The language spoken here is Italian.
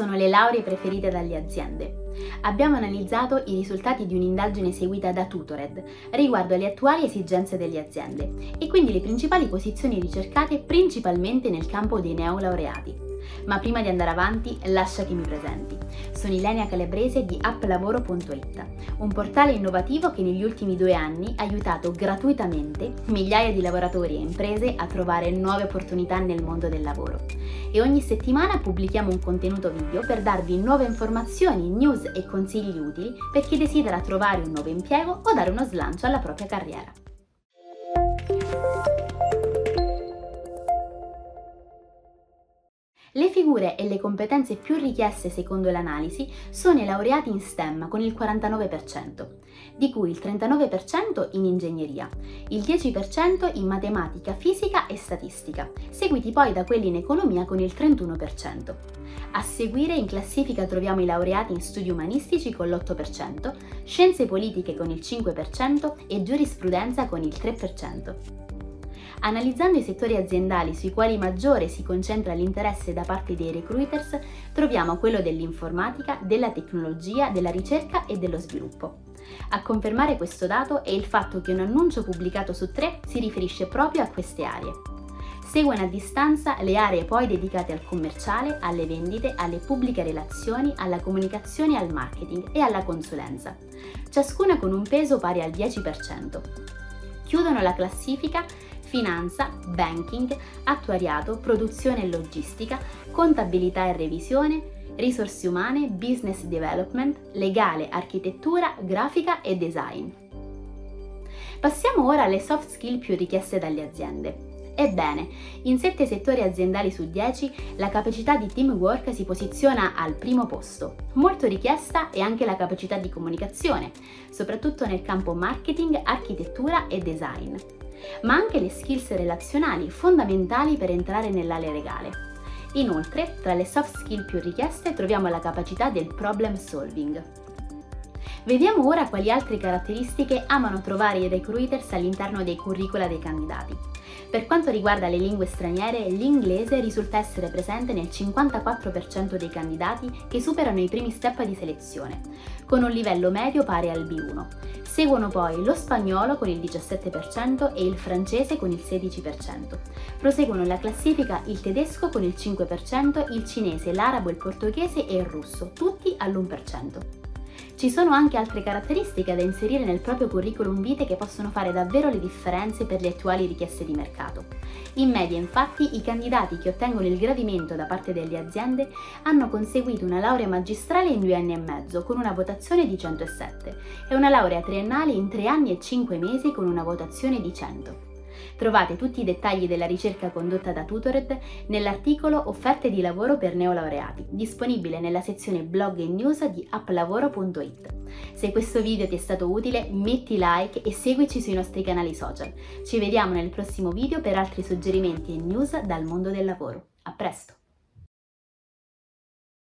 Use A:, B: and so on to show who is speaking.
A: sono le lauree preferite dalle aziende? Abbiamo analizzato i risultati di un'indagine eseguita da Tutored riguardo alle attuali esigenze delle aziende e quindi le principali posizioni ricercate principalmente nel campo dei neolaureati. Ma prima di andare avanti, lascia che mi presenti. Sono Ilenia Calabrese di applavoro.it, un portale innovativo che negli ultimi due anni ha aiutato gratuitamente migliaia di lavoratori e imprese a trovare nuove opportunità nel mondo del lavoro. E ogni settimana pubblichiamo un contenuto video per darvi nuove informazioni, news e consigli utili per chi desidera trovare un nuovo impiego o dare uno slancio alla propria carriera. Figure e le competenze più richieste secondo l'analisi sono i laureati in STEM con il 49%, di cui il 39% in ingegneria, il 10% in matematica, fisica e statistica, seguiti poi da quelli in economia con il 31%. A seguire in classifica troviamo i laureati in studi umanistici con l'8%, scienze politiche con il 5% e giurisprudenza con il 3%. Analizzando i settori aziendali sui quali maggiore si concentra l'interesse da parte dei recruiters, troviamo quello dell'informatica, della tecnologia, della ricerca e dello sviluppo. A confermare questo dato è il fatto che un annuncio pubblicato su tre si riferisce proprio a queste aree. Seguono a distanza le aree poi dedicate al commerciale, alle vendite, alle pubbliche relazioni, alla comunicazione al marketing e alla consulenza, ciascuna con un peso pari al 10%. Chiudono la classifica finanza, banking, attuariato, produzione e logistica, contabilità e revisione, risorse umane, business development, legale, architettura, grafica e design. Passiamo ora alle soft skill più richieste dalle aziende. Ebbene, in 7 settori aziendali su 10 la capacità di teamwork si posiziona al primo posto. Molto richiesta è anche la capacità di comunicazione, soprattutto nel campo marketing, architettura e design ma anche le skills relazionali fondamentali per entrare nell'area legale. Inoltre, tra le soft skill più richieste troviamo la capacità del problem solving. Vediamo ora quali altre caratteristiche amano trovare i recruiters all'interno dei curricula dei candidati. Per quanto riguarda le lingue straniere, l'inglese risulta essere presente nel 54% dei candidati che superano i primi step di selezione, con un livello medio pari al B1. Seguono poi lo spagnolo con il 17% e il francese con il 16%. Proseguono la classifica il tedesco con il 5%, il cinese, l'arabo, il portoghese e il russo, tutti all'1%. Ci sono anche altre caratteristiche da inserire nel proprio curriculum vitae che possono fare davvero le differenze per le attuali richieste di mercato. In media, infatti, i candidati che ottengono il gradimento da parte delle aziende hanno conseguito una laurea magistrale in due anni e mezzo con una votazione di 107 e una laurea triennale in tre anni e cinque mesi con una votazione di 100. Trovate tutti i dettagli della ricerca condotta da Tutored nell'articolo Offerte di lavoro per neolaureati, disponibile nella sezione blog e news di applavoro.it. Se questo video ti è stato utile, metti like e seguici sui nostri canali social. Ci vediamo nel prossimo video per altri suggerimenti e news dal mondo del lavoro. A presto!